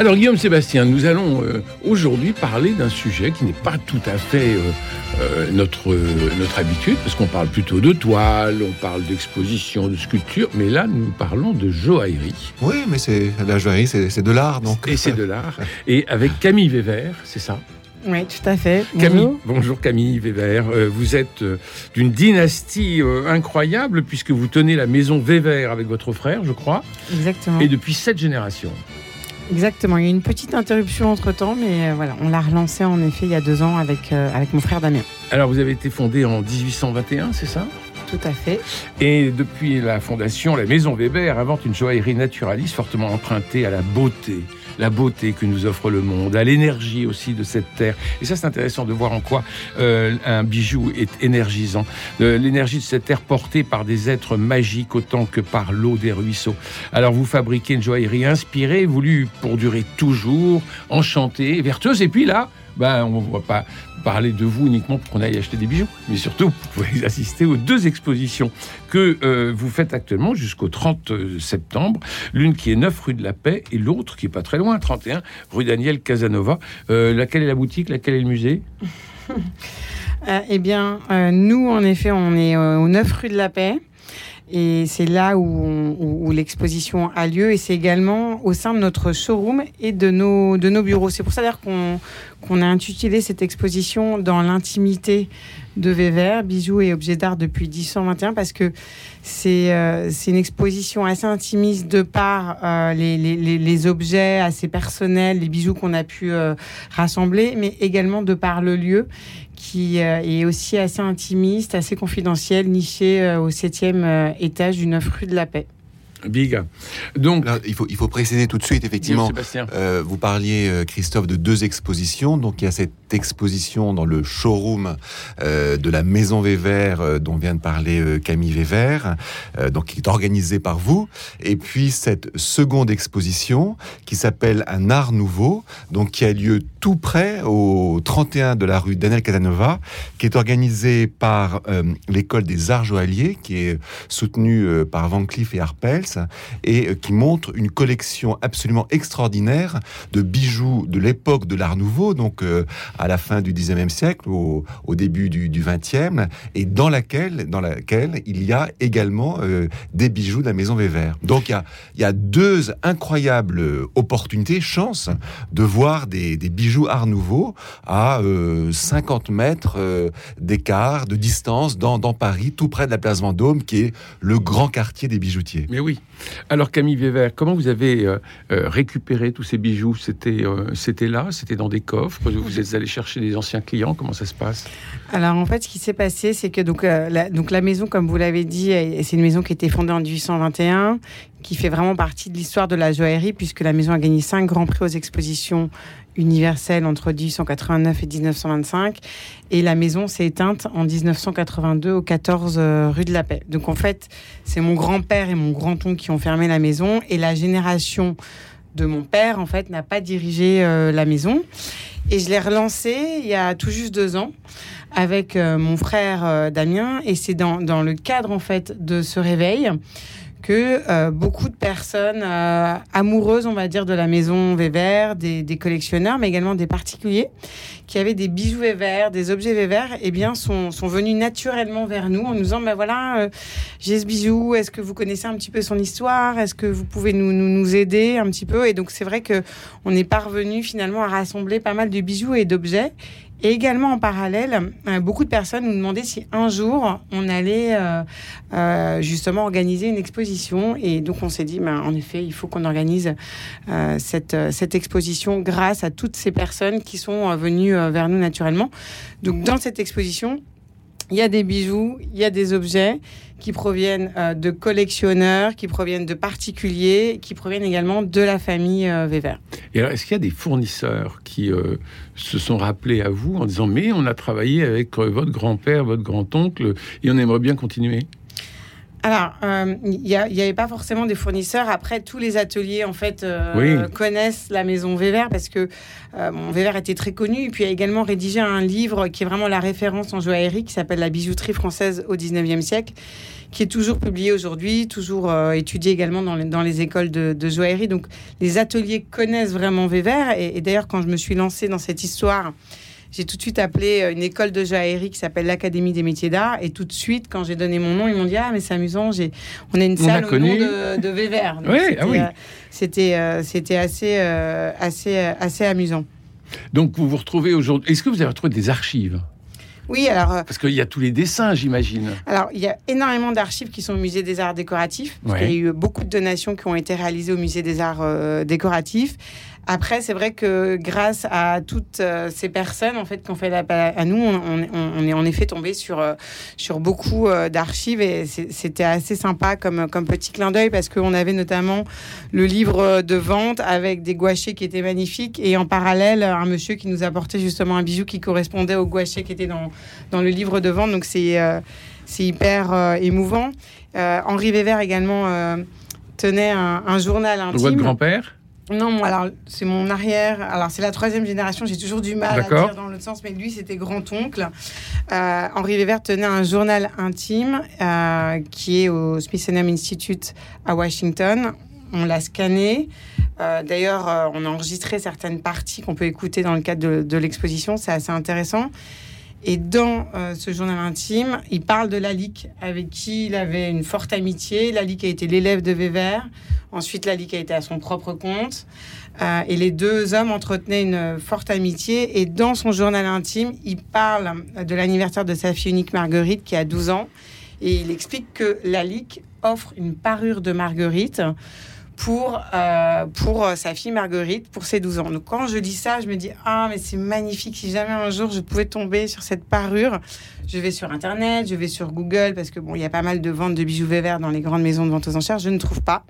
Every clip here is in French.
Alors Guillaume Sébastien, nous allons euh, aujourd'hui parler d'un sujet qui n'est pas tout à fait euh, euh, notre, notre habitude, parce qu'on parle plutôt de toile, on parle d'exposition, de sculpture, mais là nous parlons de joaillerie. Oui, mais c'est la joaillerie, c'est de l'art, donc. Et c'est de l'art. Et avec Camille Weber, c'est ça? Oui, tout à fait. Camille, bonjour, Camille Weber. vous êtes d'une dynastie incroyable puisque vous tenez la maison Weber avec votre frère, je crois. Exactement. Et depuis sept générations. Exactement, il y a eu une petite interruption entre-temps, mais euh, voilà, on l'a relancé en effet il y a deux ans avec, euh, avec mon frère Damien. Alors vous avez été fondé en 1821, c'est ça? Tout à fait. Et depuis la fondation, la Maison Weber invente une joaillerie naturaliste fortement empruntée à la beauté, la beauté que nous offre le monde, à l'énergie aussi de cette terre. Et ça, c'est intéressant de voir en quoi euh, un bijou est énergisant. L'énergie de cette terre portée par des êtres magiques autant que par l'eau des ruisseaux. Alors, vous fabriquez une joaillerie inspirée, voulue pour durer toujours, enchantée, vertueuse. Et puis là, ben, on ne va pas parler de vous uniquement pour qu'on aille acheter des bijoux, mais surtout, vous pouvez assister aux deux expositions que euh, vous faites actuellement jusqu'au 30 euh, septembre. L'une qui est 9 rue de la Paix et l'autre qui est pas très loin, 31 rue Daniel Casanova. Euh, laquelle est la boutique? Laquelle est le musée? Eh bien, nous, en effet, on est au 9 rue de la Paix. Et c'est là où, l'exposition a lieu. Et c'est également au sein de notre showroom et de nos, de nos bureaux. C'est pour ça d'ailleurs qu'on qu'on a intitulé cette exposition dans l'intimité de Vévert, bijoux et objets d'art depuis 1821, parce que c'est euh, une exposition assez intimiste de par euh, les, les, les, objets assez personnels, les bijoux qu'on a pu euh, rassembler, mais également de par le lieu qui est aussi assez intimiste, assez confidentiel, niché au septième étage du 9 rue de la Paix. Big. Donc, il faut il faut préciser tout de suite effectivement. Euh, vous parliez euh, Christophe de deux expositions. Donc il y a cette exposition dans le showroom euh, de la Maison Vévert euh, dont vient de parler euh, Camille Vévert, euh, donc qui est organisée par vous. Et puis cette seconde exposition qui s'appelle Un art nouveau, donc qui a lieu tout près au 31 de la rue Daniel Casanova, qui est organisée par l'école des arts joailliers, qui est soutenue par Van Cleef et Arpels et euh, qui montre une collection absolument extraordinaire de bijoux de l'époque de l'Art Nouveau, donc euh, à la fin du 19e siècle, au, début du, 20e, et dans laquelle, dans laquelle il y a également euh, des bijoux de la maison Weber. Donc il y a deux incroyables opportunités, chances, de voir des, bijoux Art Nouveau à 50 mètres d'écart, de distance, dans, dans Paris, tout près de la place Vendôme, qui est le grand quartier des bijoutiers. Mais oui, alors Camille Weber, comment vous avez euh, euh, récupéré tous ces bijoux? C'était euh, c'était là, c'était dans des coffres? Vous êtes allé chercher des anciens clients? Comment ça se passe? Alors en fait, ce qui s'est passé, c'est que donc la, donc la maison, comme vous l'avez dit, c'est une maison qui a été fondée en 1821, qui fait vraiment partie de l'histoire de la joaillerie, puisque la maison a gagné cinq grands prix aux expositions universelle entre 1889 et 1925. Et la maison s'est éteinte en 1982 au 14 euh, rue de la Paix. Donc en fait, c'est mon grand-père et mon grand-oncle qui ont fermé la maison. Et la génération de mon père, en fait, n'a pas dirigé euh, la maison. Et je l'ai relancée il y a tout juste deux ans avec euh, mon frère Damien. Et c'est dans, dans, le cadre, en fait, de ce réveil que euh, beaucoup de personnes euh, amoureuses, on va dire, de la maison Weber, des, collectionneurs, mais également des particuliers, qui avaient des bijoux Weber, des objets Weber, eh bien, sont, sont venus naturellement vers nous en nous disant, ben voilà, euh, j'ai ce bijou, est-ce que vous connaissez un petit peu son histoire? Est-ce que vous pouvez nous, nous, nous, aider un petit peu? Et donc, c'est vrai que on est parvenu finalement à rassembler pas mal de bijoux et d'objets. Et également en parallèle, euh, beaucoup de personnes nous demandaient si un jour on allait euh, euh, justement organiser une exposition. Et donc on s'est dit, ben, en effet, il faut qu'on organise cette, cette exposition grâce à toutes ces personnes qui sont venues vers nous naturellement. Donc dans cette exposition, il y a des bijoux, il y a des objets qui proviennent de collectionneurs, qui proviennent de particuliers, qui proviennent également de la famille Weber. Et est-ce qu'il y a des fournisseurs qui se sont rappelés à vous en disant mais on a travaillé avec votre grand-père, votre grand-oncle et on aimerait bien continuer alors, euh, il n'y avait pas forcément des fournisseurs. Après, tous les ateliers, en fait, euh, connaissent la maison Vévert parce que euh, Vévert était très connu. Et puis, il a également rédigé un livre qui est vraiment la référence en joaillerie, qui s'appelle La bijouterie française au 19e siècle, qui est toujours publié aujourd'hui, toujours étudié également dans les, dans les écoles de, de, joaillerie. Donc, les ateliers connaissent vraiment Vévert. Et, et d'ailleurs, quand je me suis lancée dans cette histoire, j'ai tout de suite appelé euh, une école de joaillerie qui s'appelle l'Académie des métiers d'art. Et tout de suite, quand j'ai donné mon nom, ils m'ont dit Ah, mais c'est amusant, on a une salle au nom de, de Vévert. Oui, ah oui. Euh, c'était, euh, c'était assez, assez, assez amusant. Donc, vous vous retrouvez aujourd'hui. Est-ce que vous avez retrouvé des archives? Oui, alors. Parce qu'il y a tous les dessins, j'imagine. Alors, il y a énormément d'archives qui sont au musée des arts décoratifs. Parce Il y a eu beaucoup de donations qui ont été réalisées au musée des arts décoratifs. Après, c'est vrai que grâce à toutes euh, ces personnes en fait qui ont fait l'appel à nous, on, est en effet tombé sur euh, sur beaucoup euh, d'archives et c'était assez sympa comme comme petit clin d'œil parce qu'on avait notamment le livre de vente avec des gouachés qui étaient magnifiques et en parallèle un monsieur qui nous apportait justement un bijou qui correspondait au gouaché qui était dans dans le livre de vente. Donc c'est hyper émouvant. Henri Weber également tenait un, journal intime. Votre grand-père? Non, alors c'est mon arrière. Alors c'est la troisième génération. J'ai toujours du mal à dire dans l'autre sens, mais lui c'était grand-oncle. Euh, Henri Weber tenait un journal intime euh, qui est au Smithsonian Institute à Washington. On l'a scanné. Euh, d'ailleurs, on a enregistré certaines parties qu'on peut écouter dans le cadre de, l'exposition. C'est assez intéressant. Et dans ce journal intime, il parle de Lalique, avec qui il avait une forte amitié. Lalique a été l'élève de Weber. Ensuite, Lalique a été à son propre compte. Euh, et les deux hommes entretenaient une forte amitié. Et dans son journal intime, il parle de l'anniversaire de sa fille unique Marguerite, qui a 12 ans. Et il explique que Lalique offre une parure de Marguerite pour, euh, pour sa fille Marguerite, pour ses 12 ans. Donc quand je dis ça, je me dis, ah, mais c'est magnifique, si jamais un jour je pouvais tomber sur cette parure, je vais sur Internet, je vais sur Google, parce que bon, il y a pas mal de ventes de bijoux verts dans les grandes maisons de vente aux enchères, je ne trouve pas.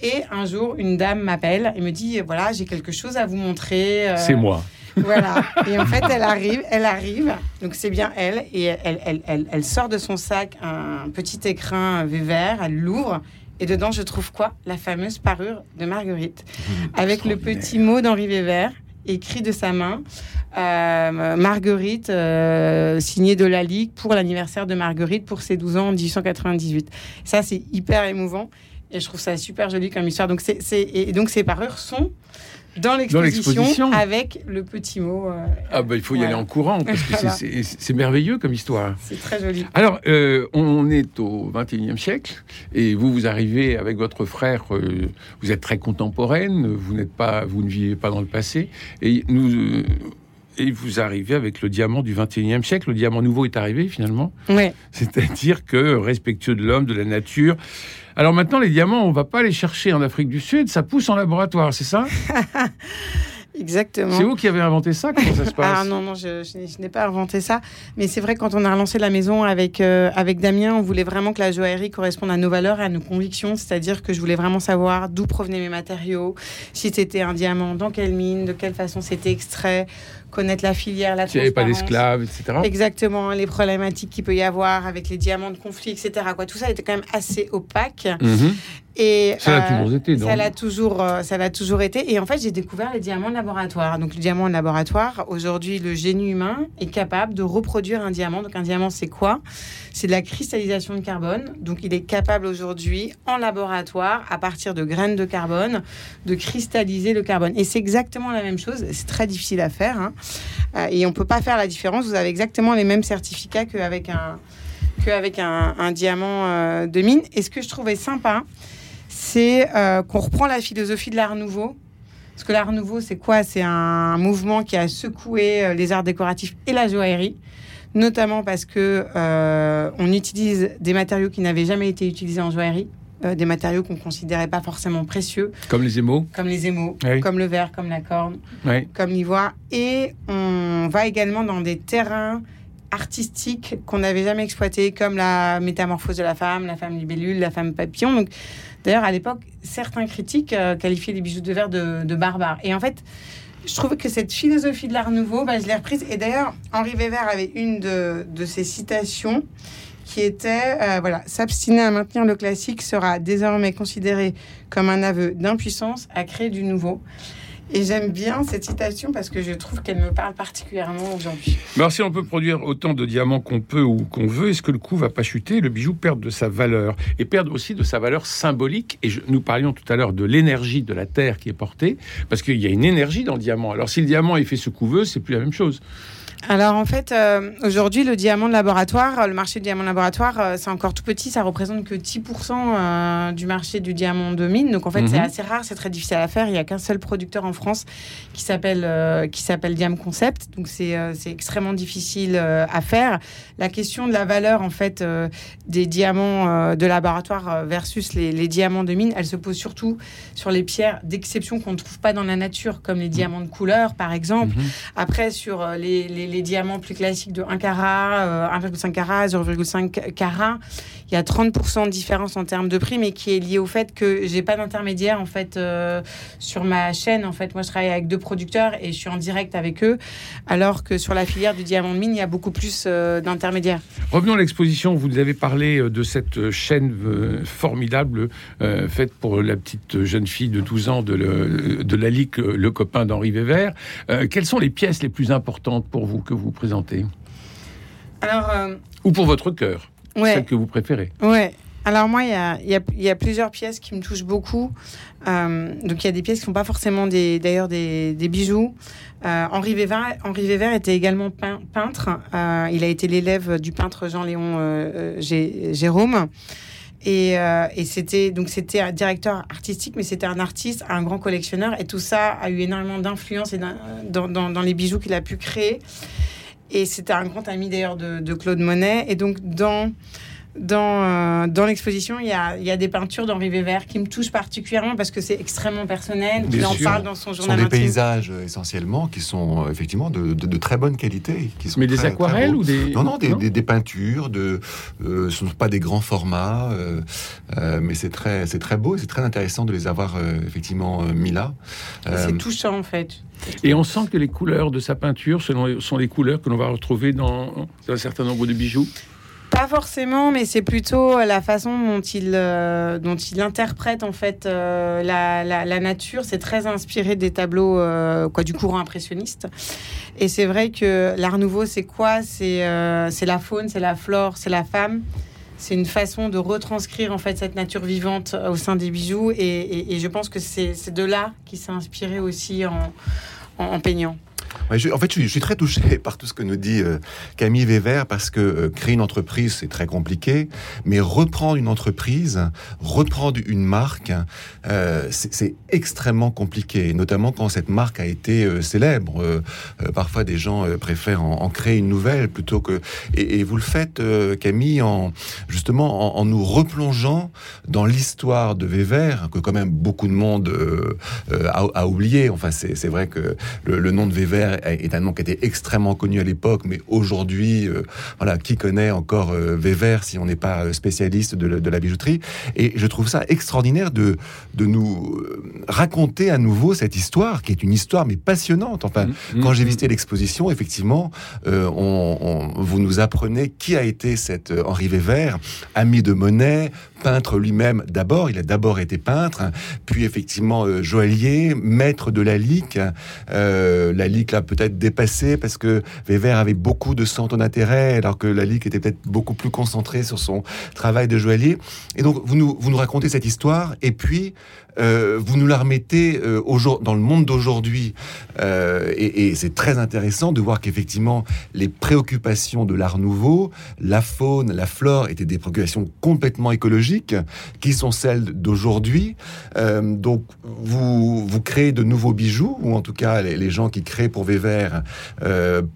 Et un jour, une dame m'appelle et me dit voilà, j'ai quelque chose à vous montrer. Euh, c'est moi. Voilà. Et en fait, elle arrive, elle arrive. Donc c'est bien elle. Et elle, elle, elle, elle, sort de son sac un petit écrin vert. Elle l'ouvre. Et dedans, je trouve quoi? La fameuse parure de Marguerite. Mmh, avec le petit mot d'Henri Weber écrit de sa main. Euh, Marguerite, euh, signée de la Ligue pour l'anniversaire de Marguerite pour ses 12 ans en 1898. Ça, c'est hyper émouvant. Et je trouve ça super joli comme histoire. Donc, c'est, et donc ces parures sont dans l'exposition, avec le petit mot. Euh, ah bah, il faut y aller en courant parce que c'est merveilleux comme histoire. C'est très joli. Alors euh, on est au 21e siècle et vous vous arrivez avec votre frère. Euh, vous êtes très contemporaine. Vous n'êtes pas, vous ne vivez pas dans le passé et nous. Et vous arrivez avec le diamant du 21e siècle. Le diamant nouveau est arrivé finalement. Oui. C'est-à-dire que respectueux de l'homme, de la nature, alors maintenant, les diamants, on va pas les chercher en Afrique du Sud, ça pousse en laboratoire, c'est ça? Exactement. C'est vous qui avez inventé ça? Comment ça se passe? Ah non, non, je, n'ai pas inventé ça. Mais c'est vrai, quand on a relancé la maison avec, euh, avec Damien, on voulait vraiment que la joaillerie corresponde à nos valeurs et à nos convictions. C'est-à-dire que je voulais vraiment savoir d'où provenaient mes matériaux, si c'était un diamant, dans quelle mine, de quelle façon c'était extrait, connaître la filière, la S'il n'y avait pas d'esclaves, etc. Exactement, les problématiques qu'il peut y avoir avec les diamants de conflit, etc. Quoi. Tout ça était quand même assez opaque. Mhm. Et, ça l'a toujours été, Ça l'a toujours, euh, ça l'a toujours été. Et en fait, j'ai découvert les diamants de laboratoire. Donc, le diamant de laboratoire, aujourd'hui, le génie humain est capable de reproduire un diamant. Donc, un diamant, c'est quoi? C'est de la cristallisation de carbone. Donc, il est capable aujourd'hui, en laboratoire, à partir de graines de carbone, de cristalliser le carbone. Et c'est exactement la même chose. C'est très difficile à faire. Hein. Euh, et on peut pas faire la différence. Vous avez exactement les mêmes certificats qu'avec un qu'avec un, diamant euh, de mine. Et ce que je trouvais sympa, c'est euh, qu'on reprend la philosophie de l'art nouveau. Parce que l'art nouveau, c'est quoi? C'est un mouvement qui a secoué les arts décoratifs et la joaillerie, notamment parce que on utilise des matériaux qui n'avaient jamais été utilisés en joaillerie. Des matériaux qu'on considérait pas forcément précieux. Comme les émaux Comme les émaux, comme le verre, comme la corne, comme l'ivoire. Et on va également dans des terrains artistiques qu'on n'avait jamais exploitées, comme la métamorphose de la femme, la femme libellule, la femme papillon. Donc, d'ailleurs, à l'époque, certains critiques euh, qualifiaient les bijoux de verre de, barbares. Et en fait, je trouve que cette philosophie de l'art nouveau, bah, je l'ai reprise. Et d'ailleurs, Henri Weber avait une de, de ses citations qui était euh, voilà, s'abstiner à maintenir le classique sera désormais considéré comme un aveu d'impuissance à créer du nouveau. Et j'aime bien cette citation parce que je trouve qu'elle me parle particulièrement aujourd'hui. Alors, si on peut produire autant de diamants qu'on peut ou qu'on veut, est-ce que le coût va pas chuter Le bijou perd de sa valeur et perd aussi de sa valeur symbolique? Et nous parlions tout à l'heure de l'énergie de la terre qui est portée, parce qu'il y a une énergie dans le diamant. Alors, si le diamant est fait ce veut, c'est plus la même chose. Alors en fait, euh, aujourd'hui, le diamant de laboratoire, le marché du diamant de laboratoire, euh, c'est encore tout petit, ça représente que 10% euh, du marché du diamant de mine. Donc en fait, c'est mhm. assez rare, c'est très difficile à faire. Il n'y a qu'un seul producteur en France qui s'appelle qui s'appelle Diam Concept. Donc c'est extrêmement difficile à faire. La question de la valeur en fait des diamants de laboratoire versus les, diamants de mine, elle se pose surtout sur les pierres d'exception qu'on ne trouve pas dans la nature, comme les mhm. diamants de couleur par exemple. Mhm. Après sur les les diamants plus classiques de 1 carat, 1,5 euh, carat, 0,5 carat, il y a 30% de différence en termes de prix, mais qui est lié au fait que j'ai pas d'intermédiaire en fait euh, sur ma chaîne. En fait, moi, je travaille avec deux producteurs et je suis en direct avec eux, alors que sur la filière du diamant de mine, il y a beaucoup plus euh, d'intermédiaires. Revenons à l'exposition. Vous avez parlé de cette chaîne formidable faite pour la petite jeune fille de 12 ans de, le, de Lalique, le copain d'Henri Weber. quelles sont les pièces les plus importantes pour vous? Que vous présentez Alors, euh, Ou pour votre cœur, celle que vous préférez Ouais. Alors moi, il y a, y a, plusieurs pièces qui me touchent beaucoup. Euh, donc il y a des pièces qui ne sont pas forcément d'ailleurs des, des, bijoux. Euh, Henri, Weber, Henri Weber était également peintre. il a été l'élève du peintre Jean-Léon Jérôme. Et, et c'était donc c'était un directeur artistique, mais c'était un artiste, un grand collectionneur, et tout ça a eu énormément d'influence dans, dans, dans, les bijoux qu'il a pu créer. Et c'était un grand ami d'ailleurs de, de, Claude Monet. Et donc dans dans, euh, dans l'exposition, il y a, y a, des peintures d'Henri Weber qui me touchent particulièrement parce que c'est extrêmement personnel. Il en parle dans son journal. Ce sont des paysages euh, essentiellement qui sont euh, effectivement de, de, très bonne qualité. Qui sont Mais des aquarelles ou des. Non, non, des, des, peintures. De, ce ne sont pas des grands formats, mais c'est très, très beau et c'est très intéressant de les avoir effectivement mis là. c'est touchant en fait. Et on sent que les couleurs de sa peinture sont les couleurs que l'on va retrouver dans un certain nombre de bijoux. Pas forcément, mais c'est plutôt la façon dont il, euh, dont il interprète en fait euh, la, la, nature. C'est très inspiré des tableaux euh, quoi, du courant impressionniste. Et c'est vrai que l'art nouveau, c'est quoi? C'est c'est la faune, c'est la flore, c'est la femme. C'est une façon de retranscrire en fait cette nature vivante au sein des bijoux. Et, et, je pense que c'est de là qu'il s'est inspiré aussi en, en peignant en fait, je suis, très touché par tout ce que nous dit euh, Camille Weber parce que euh, créer une entreprise, c'est très compliqué, mais reprendre une entreprise, reprendre une marque, euh, c'est extrêmement compliqué, notamment quand cette marque a été célèbre. parfois, des gens préfèrent en, créer une nouvelle plutôt que... Et, vous le faites, Camille, en justement en, nous replongeant dans l'histoire de Weber, que quand même beaucoup de monde a, oublié. Enfin, c'est vrai que le, nom de Weber est un nom qui était extrêmement connu à l'époque, mais aujourd'hui, euh, voilà, qui connaît encore euh, Weber si on n'est pas euh, spécialiste de, la bijouterie Et je trouve ça extraordinaire de, de nous raconter à nouveau cette histoire, qui est une histoire mais passionnante. Enfin, mmh, quand j'ai mmh. visité l'exposition, effectivement, on, vous nous apprenez qui a été cet Henri Weber, ami de Monet, peintre lui-même d'abord, il a d'abord été peintre, puis effectivement joaillier, maître de la lique. la lique l'a peut-être dépassé parce que Weber avait beaucoup de centres d'intérêt, alors que la Ligue était peut-être beaucoup plus concentrée sur son travail de joaillier. Et donc, vous nous, vous nous racontez cette histoire, et puis euh, vous nous la remettez euh, dans le monde d'aujourd'hui. Euh, et, c'est très intéressant de voir qu'effectivement, les préoccupations de l'art nouveau, la faune, la flore, étaient des préoccupations complètement écologiques, qui sont celles d'aujourd'hui. donc, vous, créez de nouveaux bijoux, ou en tout cas, les, gens qui créent pour Weber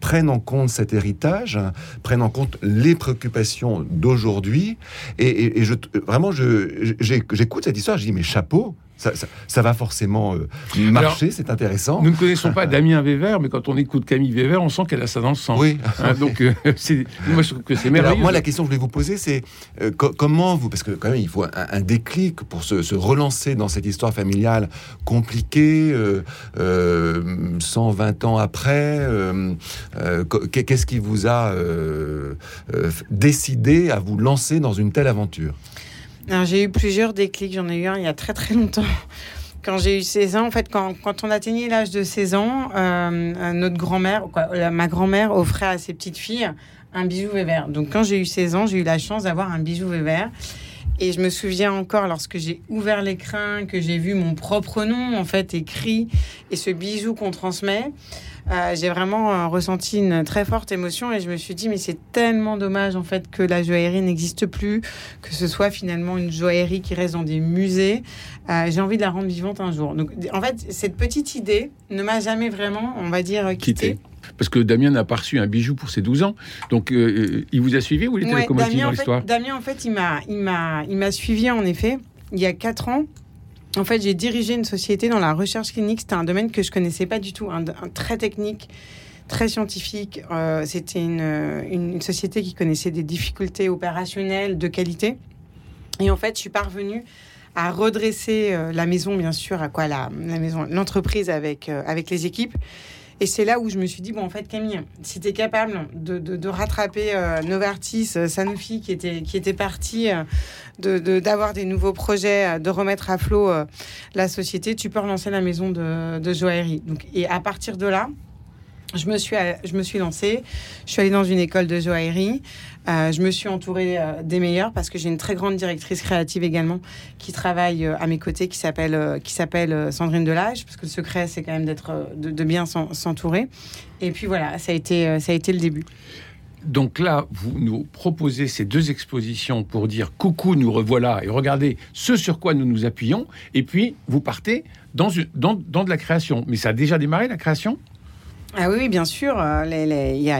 prennent en compte cet héritage, prennent en compte les préoccupations d'aujourd'hui. Et, vraiment, j'écoute cette histoire, je dis, mais chapeau, ça, va forcément euh, marcher, c'est intéressant. Nous ne connaissons pas Damien Weber, mais quand on écoute Camille Weber, on sent qu'elle a ça dans le. Oui. Hein, donc, euh, moi, je trouve que c'est merveilleux. moi, la question que je voulais vous poser, c'est euh, comment vous, parce que quand même, il faut un, déclic pour se, relancer dans cette histoire familiale compliquée, 120 ans après. Qu'est-ce qui vous a décidé à vous lancer dans une telle aventure? J'ai eu plusieurs déclics. J'en ai eu un il y a très très longtemps. Quand j'ai eu 16 ans, en fait, quand, quand on atteignait l'âge de 16 ans, euh, notre grand-mère, ma grand-mère offrait à ses petites filles un bijou Weber. Donc, quand j'ai eu 16 ans, j'ai eu la chance d'avoir un bijou Weber. Et je me souviens encore lorsque j'ai ouvert l'écran, que j'ai vu mon propre nom en fait écrit et ce bijou qu'on transmet. Euh, j'ai vraiment euh, ressenti une très forte émotion et je me suis dit mais c'est tellement dommage en fait que la joaillerie n'existe plus, que ce soit finalement une joaillerie qui reste dans des musées. Euh, j'ai envie de la rendre vivante un jour. Donc en fait cette petite idée ne m'a jamais vraiment, on va dire, quittée. Parce que Damien n'a pas reçu un bijou pour ses 12 ans. Donc, il vous a suivi ou il était locomotive dans l'histoire? Damien, en fait, il m'a, il m'a, il m'a suivi en effet il y a 4 ans. En fait, j'ai dirigé une société dans la recherche clinique. C'était un domaine que je connaissais pas du tout, un, très technique, très scientifique. Euh, c'était une, société qui connaissait des difficultés opérationnelles de qualité. Et en fait, je suis parvenue à redresser euh, la maison, bien sûr, à quoi la, la maison, l'entreprise avec euh, avec les équipes. Et c'est là où je me suis dit, bon, en fait, Camille, si tu es capable de, de, rattraper euh, Novartis, euh, Sanofi, qui était, qui était parti, euh, de, d'avoir des nouveaux projets, de remettre à flot la société, tu peux relancer la maison de, de joaillerie. Donc, et à partir de là, je me suis, je me suis lancée. Je suis allée dans une école de joaillerie. Euh, je me suis entourée euh, des meilleurs parce que j'ai une très grande directrice créative également qui travaille euh, à mes côtés, qui s'appelle qui s'appelle Sandrine Delage. Parce que le secret, c'est quand même d'être de, bien s'entourer. Et puis voilà, ça a été ça a été le début. Donc là, vous nous proposez ces deux expositions pour dire coucou, nous revoilà et regardez ce sur quoi nous nous appuyons. Et puis vous partez dans, une, dans, dans de la création. Mais ça a déjà démarré la création? Ah oui, bien sûr. Euh, les,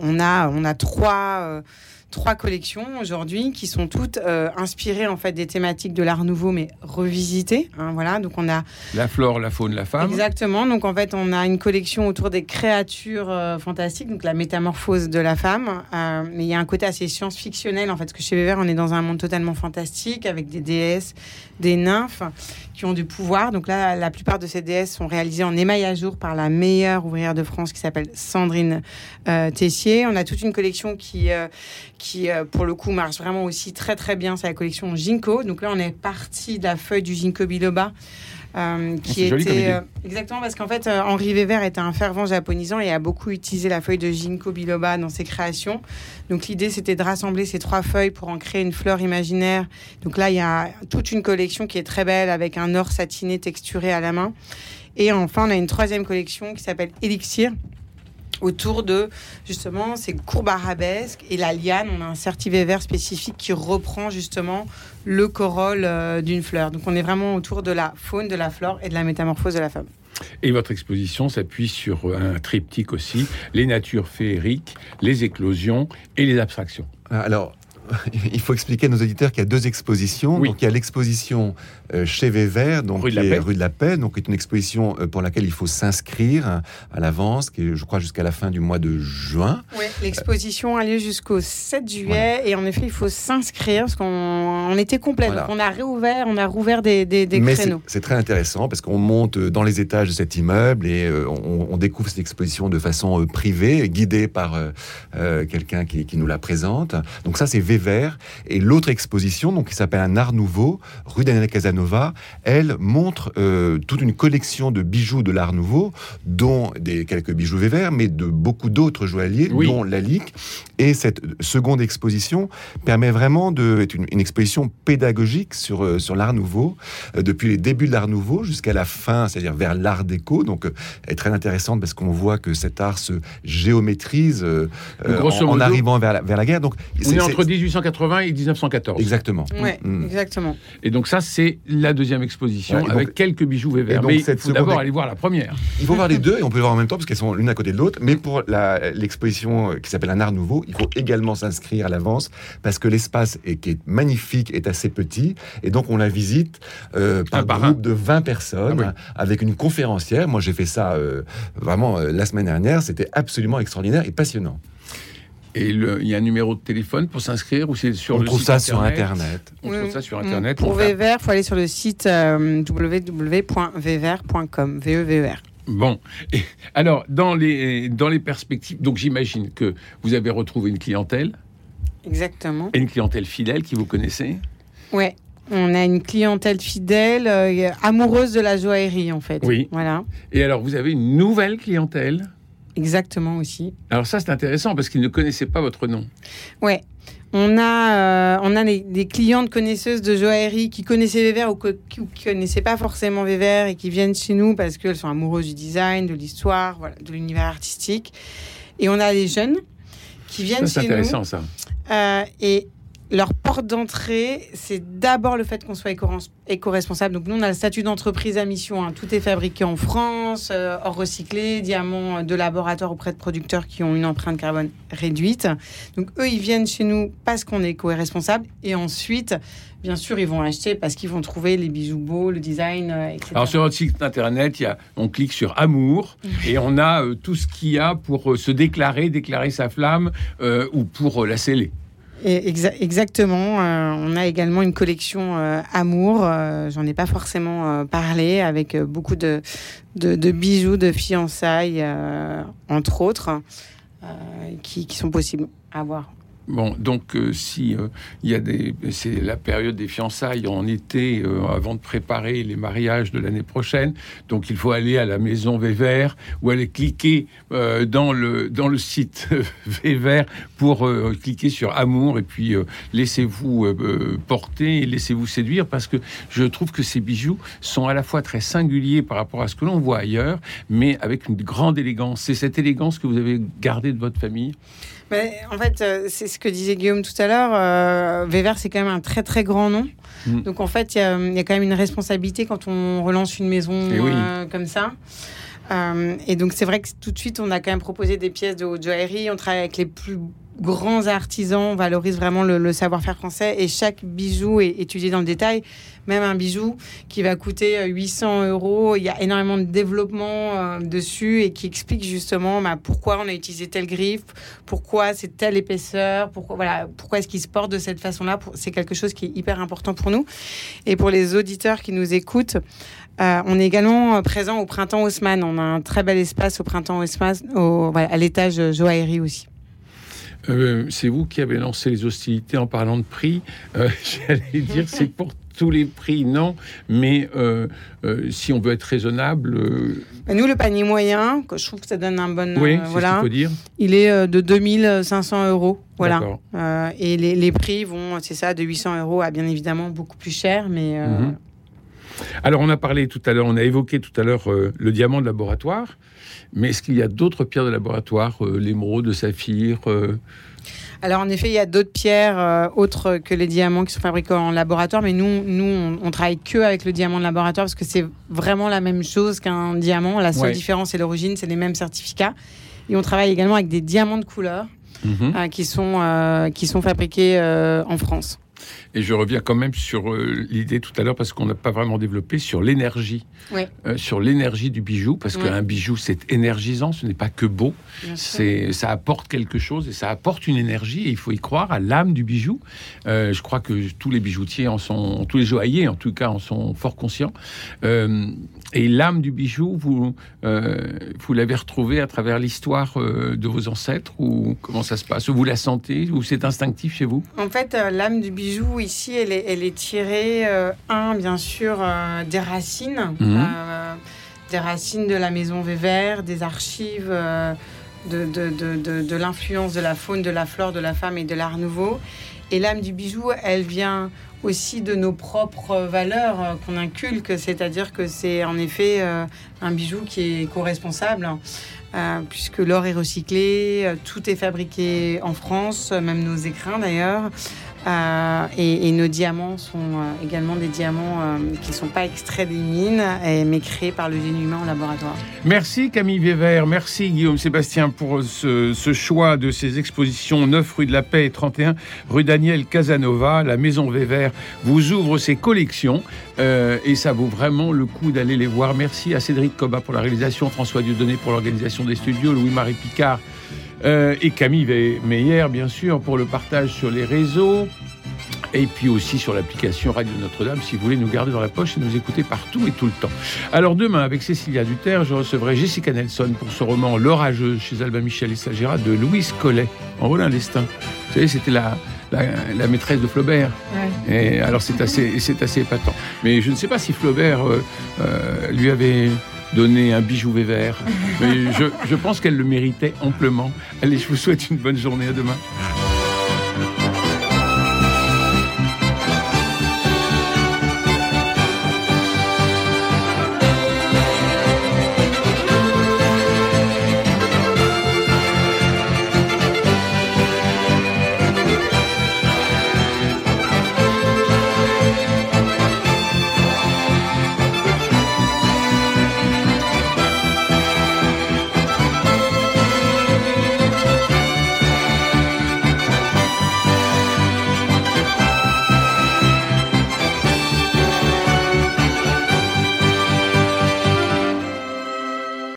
on, a, on a trois, euh, trois collections aujourd'hui qui sont toutes euh, inspirées en fait des thématiques de l'art nouveau mais revisitées. Hein, voilà, donc on a la flore, la faune, la femme. Exactement. Donc en fait, on a une collection autour des créatures fantastiques, donc la métamorphose de la femme. mais il y a un côté assez science-fictionnel en fait, parce que chez Weber, on est dans un monde totalement fantastique avec des déesses, des nymphes qui ont du pouvoir. Donc là, la plupart de ces déesses sont réalisées en émail à jour par la meilleure ouvrière de France qui s'appelle Sandrine euh, Tessier. On a toute une collection qui, euh, qui euh, pour le coup, marche vraiment aussi très très bien. C'est la collection Ginkgo. Donc là, on est parti de la feuille du Ginkgo biloba. Euh, qui était euh, exactement parce qu'en fait euh, Henri Weber était un fervent japonisant et a beaucoup utilisé la feuille de ginkgo biloba dans ses créations. Donc l'idée c'était de rassembler ces trois feuilles pour en créer une fleur imaginaire. Donc là il y a toute une collection qui est très belle avec un or satiné texturé à la main. Et enfin on a une troisième collection qui s'appelle Elixir autour de justement ces courbes arabesques et la liane. On a un certivé vert spécifique qui reprend justement le corolle euh, d'une fleur. Donc on est vraiment autour de la faune, de la flore et de la métamorphose de la femme. Et votre exposition s'appuie sur un triptyque aussi, les natures féeriques, les éclosions et les abstractions. Alors, il faut expliquer à nos auditeurs qu'il y a deux expositions. Donc il y a l'exposition euh, chez Vévert, donc rue de, la Paix. rue de la Paix, donc est une exposition euh, pour laquelle il faut s'inscrire à l'avance, qui est, je crois, jusqu'à la fin du mois de juin. Oui, l'exposition a lieu jusqu'au 7 juillet, et en effet, il faut s'inscrire parce qu'on était complet. Donc on a réouvert, on a rouvert des, des, des Mais créneaux. C'est très intéressant parce qu'on monte dans les étages de cet immeuble et euh, on, découvre cette exposition de façon privée, guidée par quelqu'un qui, qui, nous la présente. Donc ça, c'est Vévert. Et l'autre exposition, donc qui s'appelle Un Art Nouveau, rue Daniel Casanova elle montre euh, toute une collection de bijoux de l'Art Nouveau, dont des quelques bijoux Weber, mais de beaucoup d'autres joailliers, dont Lalique. Et cette seconde exposition permet vraiment de être une, exposition pédagogique sur euh, sur l'Art Nouveau euh, depuis les débuts de l'Art Nouveau jusqu'à la fin, c'est-à-dire vers l'Art déco. Donc, elle est très intéressante parce qu'on voit que cet art se géométrise en, arrivant vers la, vers la guerre. Donc, on est, entre 18 1880 et 1914. Exactement. Oui, mm. exactement. Et donc ça, c'est la deuxième exposition avec quelques bijoux Weber. Mais il faut d'abord aller voir la première. Il faut voir les deux et on peut les voir en même temps parce qu'elles sont l'une à côté de l'autre. Mais pour l'exposition qui s'appelle Un art nouveau, il faut également s'inscrire à l'avance parce que l'espace est, qui est magnifique est assez petit et donc on la visite euh, par, groupe de 20 personnes ah avec une conférencière. Moi, j'ai fait ça euh, vraiment euh, la semaine dernière. C'était absolument extraordinaire et passionnant. Et il y a un numéro de téléphone pour s'inscrire ou c'est sur on le trouve ça sur Internet. On trouve ça sur Internet. Pour VVR, il faut aller sur le site euh, www.vvr.com. VEVR. Bon, alors dans les, dans les perspectives, donc j'imagine que vous avez retrouvé une clientèle. Exactement. Et une clientèle fidèle qui vous connaissez Ouais. On a une clientèle fidèle, euh, amoureuse de la joaillerie en fait. Oui. Voilà. Et alors vous avez une nouvelle clientèle Exactement aussi. Alors ça c'est intéressant parce qu'ils ne connaissaient pas votre nom. Ouais. On a, euh, on a des, clientes connaisseuses de joaillerie qui connaissaient Vévert ou qui, ne connaissaient pas forcément Vévert et qui viennent chez nous parce qu'elles sont amoureuses du design, de l'histoire, voilà, de l'univers artistique. Et on a des jeunes qui viennent chez nous. C'est intéressant ça. Euh, et leur porte d'entrée, c'est d'abord le fait qu'on soit éco-responsable. Donc nous, on a le statut d'entreprise à mission. Hein. Tout est fabriqué en France, euh, recyclé, diamants de laboratoire auprès de producteurs qui ont une empreinte carbone réduite. Donc eux, ils viennent chez nous parce qu'on est éco-responsable. Et ensuite, bien sûr, ils vont acheter parce qu'ils vont trouver les bijoux beaux, le design, euh, etc. Alors sur notre site internet, il y a, on clique sur amour et on a euh, tout ce qu'il y a pour se déclarer, déclarer sa flamme ou pour la sceller exactement. Euh, on a également une collection euh, amour. Euh, j'en ai pas forcément parlé, avec beaucoup de, de, bijoux de fiançailles, entre autres, qui, sont possibles à voir. Bon, donc euh, si euh, il y a des, c'est la période des fiançailles en été euh, avant de préparer les mariages de l'année prochaine, donc il faut aller à la maison Vévert ou aller cliquer dans le dans le site Vévert pour cliquer sur amour et puis laissez-vous porter laissez-vous séduire parce que je trouve que ces bijoux sont à la fois très singuliers par rapport à ce que l'on voit ailleurs, mais avec une grande élégance. C'est cette élégance que vous avez gardée de votre famille? Mais en fait, euh, c'est ce que disait Guillaume tout à l'heure. Euh, Vévert, c'est quand même un très très grand nom. Mm. Donc en fait, il y, a quand même une responsabilité quand on relance une maison eh euh, comme ça. et donc c'est vrai que tout de suite, on a quand même proposé des pièces de haute joaillerie. On travaille avec les plus grands artisans, on valorise vraiment le, savoir-faire français et chaque bijou est étudié dans le détail. Même un bijou qui va coûter 800 euh, euros, il y a énormément de développement euh, dessus et qui explique justement bah, pourquoi on a utilisé telle griffe, pourquoi c'est telle épaisseur, pourquoi voilà, pourquoi est-ce qu'il se porte de cette façon-là. C'est quelque chose qui est hyper important pour nous. Et pour les auditeurs qui nous écoutent, euh, on est également présent au printemps Haussmann. On a un très bel espace au printemps Haussmann, au, à l'étage joaillerie aussi. Euh, c'est vous qui avez lancé les hostilités en parlant de prix. Euh, j'allais dire, c'est pour tous les prix, non. Mais euh, si on veut être raisonnable. Nous, le panier moyen, je trouve que ça donne un bon. Oui, voilà. faut dire. Il est de 2500 euros. Voilà. et les, prix vont, c'est ça, de 800 euros à bien évidemment beaucoup plus cher, mais. Mhm. Alors, on a parlé tout à l'heure, on a évoqué tout à l'heure le diamant de laboratoire. Mais est-ce qu'il y a d'autres pierres de laboratoire, euh, l'émeraude, le saphir euh? Alors en effet, il y a d'autres pierres euh, autres que les diamants qui sont fabriqués en laboratoire, mais nous, nous, on, travaille que avec le diamant de laboratoire parce que c'est vraiment la même chose qu'un diamant. La seule différence, c'est l'origine, c'est les mêmes certificats. Et on travaille également avec des diamants de couleur mhm. qui sont qui sont fabriqués en France. Et je reviens quand même sur euh, l'idée tout à l'heure, parce qu'on n'a pas vraiment développé, sur l'énergie. Euh, sur l'énergie du bijou, parce qu'un bijou, c'est énergisant, ce n'est pas que beau. C'est, ça apporte quelque chose et ça apporte une énergie, et il faut y croire à l'âme du bijou. Euh, je crois que tous les bijoutiers en sont, tous les joailliers en tout cas, en sont fort conscients. et l'âme du bijou, vous, vous l'avez retrouvée à travers l'histoire de vos ancêtres, ou comment ça se passe? Vous la sentez, ou c'est instinctif chez vous? En fait, l'âme du bijou, ici, elle est, tirée, euh, un, bien sûr, euh, des racines, mhm. euh, des racines de la maison Vévert, des archives de, de, l'influence de la faune, de la flore, de la femme et de l'art nouveau. Et l'âme du bijou, elle vient aussi de nos propres valeurs qu'on inculque, c'est-à-dire que c'est en effet un bijou qui est co-responsable. puisque l'or est recyclé, tout est fabriqué en France, même nos écrins d'ailleurs. Euh, et, nos diamants sont euh, également des diamants euh, qui ne sont pas extraits des mines, mais créés par le génie humain en laboratoire. Merci Camille Vévert, merci Guillaume Sébastien pour ce, choix de ces expositions 9 rue de la Paix et 31 rue Daniel Casanova. La Maison Vévert vous ouvre ses collections et ça vaut vraiment le coup d'aller les voir. Merci à Cédric Coba pour la réalisation, François Dieudonné pour l'organisation des studios, Louis-Marie Picard euh, et Camille Meyer, bien sûr, pour le partage sur les réseaux. Et puis aussi sur l'application Radio Notre-Dame, si vous voulez nous garder dans la poche et nous écouter partout et tout le temps. Alors demain, avec Cécilia Duterre, je recevrai Jessica Nelson pour ce roman L'Orageuse chez Albin Michel et s'agira de Louise Collet, en Roland d'Estaing. Vous savez, c'était la, la, maîtresse de Flaubert. Et alors c'est assez, c'est assez épatant. Mais je ne sais pas si Flaubert euh, euh, lui avait donner un bijou vert. Mais je, je pense qu'elle le méritait amplement. Allez, je vous souhaite une bonne journée. À demain.